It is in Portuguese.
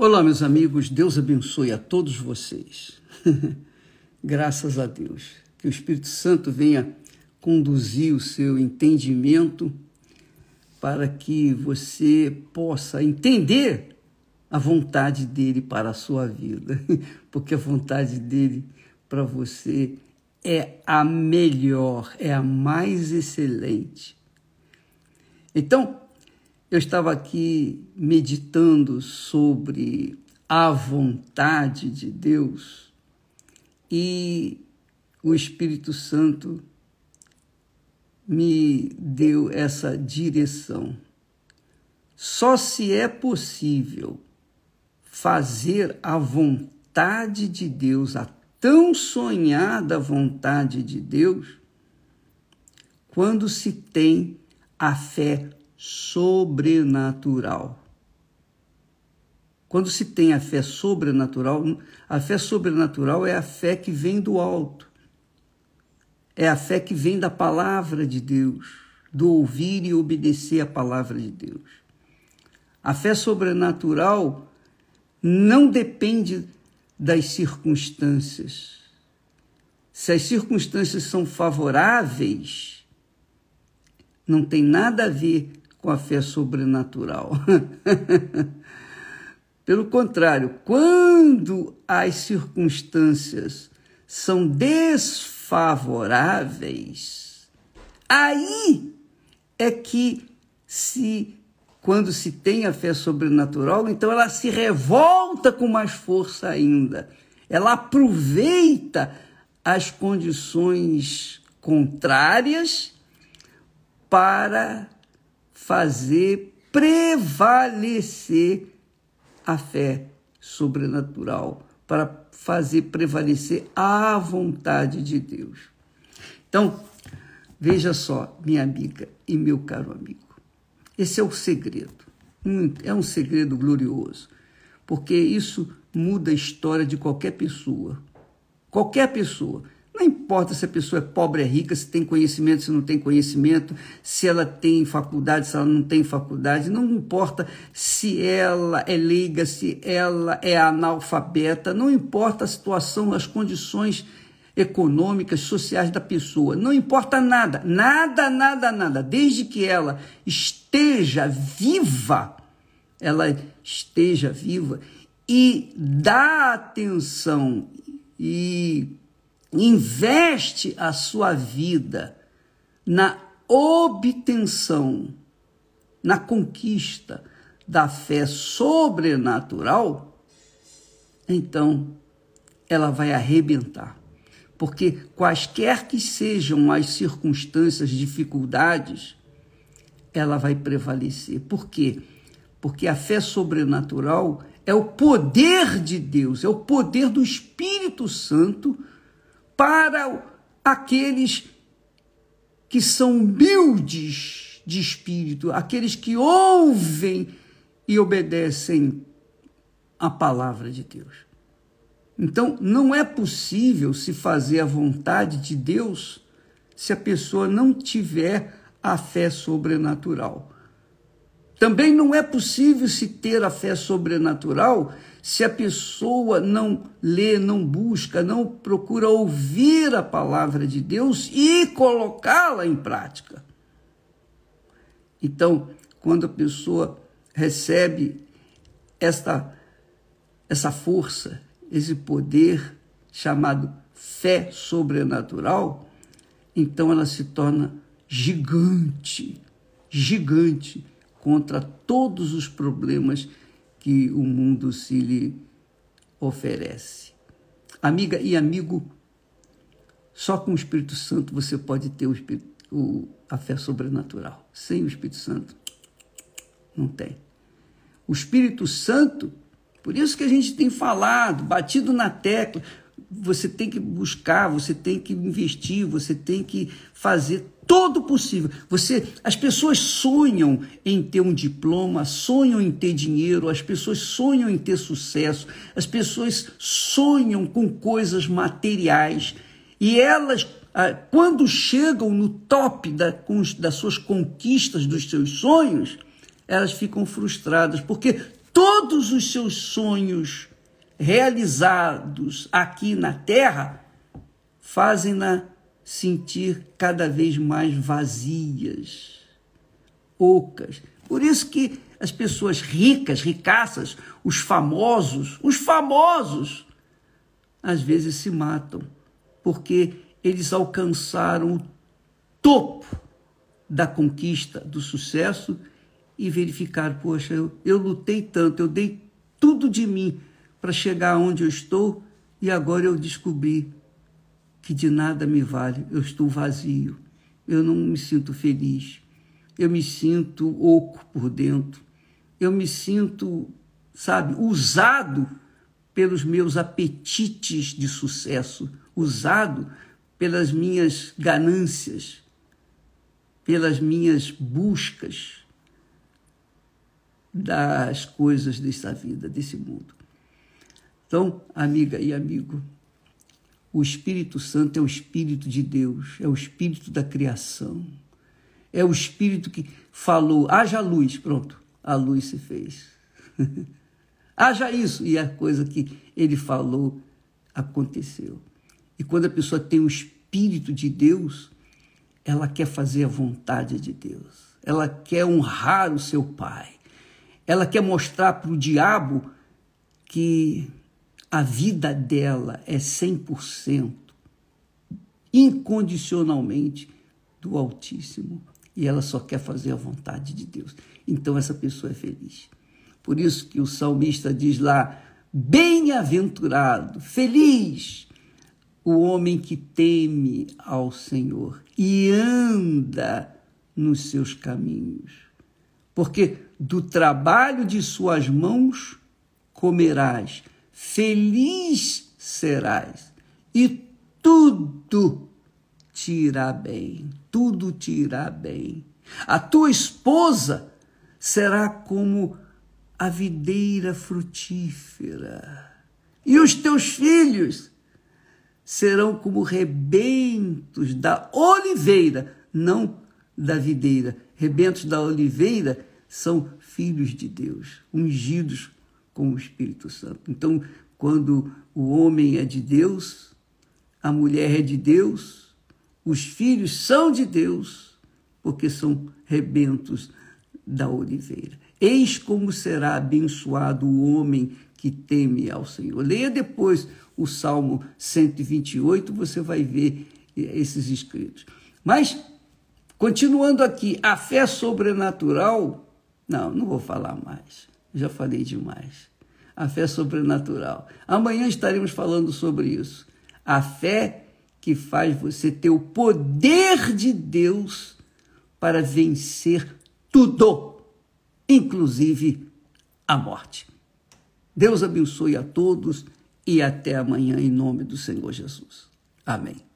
Olá, meus amigos, Deus abençoe a todos vocês. Graças a Deus. Que o Espírito Santo venha conduzir o seu entendimento para que você possa entender a vontade dele para a sua vida, porque a vontade dele para você é a melhor, é a mais excelente. Então, eu estava aqui meditando sobre a vontade de Deus e o Espírito Santo me deu essa direção. Só se é possível fazer a vontade de Deus, a tão sonhada vontade de Deus, quando se tem a fé sobrenatural. Quando se tem a fé sobrenatural, a fé sobrenatural é a fé que vem do alto. É a fé que vem da palavra de Deus, do ouvir e obedecer a palavra de Deus. A fé sobrenatural não depende das circunstâncias. Se as circunstâncias são favoráveis, não tem nada a ver com a fé sobrenatural. Pelo contrário, quando as circunstâncias são desfavoráveis, aí é que se quando se tem a fé sobrenatural, então ela se revolta com mais força ainda. Ela aproveita as condições contrárias para fazer prevalecer a fé sobrenatural, para fazer prevalecer a vontade de Deus. Então, veja só, minha amiga e meu caro amigo, esse é o segredo. É um segredo glorioso, porque isso muda a história de qualquer pessoa. Qualquer pessoa. Não importa se a pessoa é pobre, é rica, se tem conhecimento, se não tem conhecimento, se ela tem faculdade, se ela não tem faculdade, não importa se ela é leiga, se ela é analfabeta, não importa a situação, as condições econômicas, sociais da pessoa, não importa nada, nada, nada, nada, desde que ela esteja viva, ela esteja viva e dá atenção e investe a sua vida na obtenção, na conquista da fé sobrenatural, então ela vai arrebentar. Porque quaisquer que sejam as circunstâncias, dificuldades, ela vai prevalecer. Por quê? Porque a fé sobrenatural é o poder de Deus, é o poder do Espírito Santo para aqueles que são humildes de espírito, aqueles que ouvem e obedecem a palavra de Deus. Então, não é possível se fazer a vontade de Deus se a pessoa não tiver a fé sobrenatural. Também não é possível se ter a fé sobrenatural se a pessoa não lê, não busca, não procura ouvir a palavra de Deus e colocá-la em prática. Então, quando a pessoa recebe esta, essa força, esse poder chamado fé sobrenatural, então ela se torna gigante, gigante contra todos os problemas que o mundo se lhe oferece. Amiga e amigo, só com o Espírito Santo você pode ter o, o, a fé sobrenatural. Sem o Espírito Santo, não tem. O Espírito Santo, por isso que a gente tem falado, batido na tecla, você tem que buscar, você tem que investir, você tem que fazer todo possível. Você, as pessoas sonham em ter um diploma, sonham em ter dinheiro, as pessoas sonham em ter sucesso, as pessoas sonham com coisas materiais e elas, ah, quando chegam no top da, das suas conquistas, dos seus sonhos, elas ficam frustradas porque todos os seus sonhos realizados aqui na terra fazem-na sentir cada vez mais vazias, ocas. Por isso que as pessoas ricas, ricaças, os famosos, os famosos, às vezes se matam, porque eles alcançaram o topo da conquista, do sucesso e verificaram, poxa, eu, eu lutei tanto, eu dei tudo de mim para chegar onde eu estou e agora eu descobri que de nada me vale, eu estou vazio, eu não me sinto feliz, eu me sinto oco por dentro, eu me sinto, sabe, usado pelos meus apetites de sucesso, usado pelas minhas ganâncias, pelas minhas buscas das coisas desta vida, desse mundo. Então, amiga e amigo, o Espírito Santo é o Espírito de Deus, é o Espírito da criação, é o Espírito que falou: haja luz, pronto, a luz se fez. haja isso, e a coisa que ele falou aconteceu. E quando a pessoa tem o Espírito de Deus, ela quer fazer a vontade de Deus, ela quer honrar o seu Pai, ela quer mostrar para o diabo que a vida dela é 100% incondicionalmente do Altíssimo e ela só quer fazer a vontade de Deus. Então essa pessoa é feliz. Por isso que o salmista diz lá: Bem-aventurado, feliz o homem que teme ao Senhor e anda nos seus caminhos. Porque do trabalho de suas mãos comerás feliz serás, e tudo te irá bem, tudo te irá bem. A tua esposa será como a videira frutífera, e os teus filhos serão como rebentos da oliveira, não da videira. Rebentos da oliveira são filhos de Deus, ungidos com o Espírito Santo. Então, quando o homem é de Deus, a mulher é de Deus, os filhos são de Deus, porque são rebentos da oliveira. Eis como será abençoado o homem que teme ao Senhor. Leia depois o Salmo 128, você vai ver esses escritos. Mas, continuando aqui, a fé sobrenatural, não, não vou falar mais já falei demais. A fé sobrenatural. Amanhã estaremos falando sobre isso. A fé que faz você ter o poder de Deus para vencer tudo, inclusive a morte. Deus abençoe a todos e até amanhã, em nome do Senhor Jesus. Amém.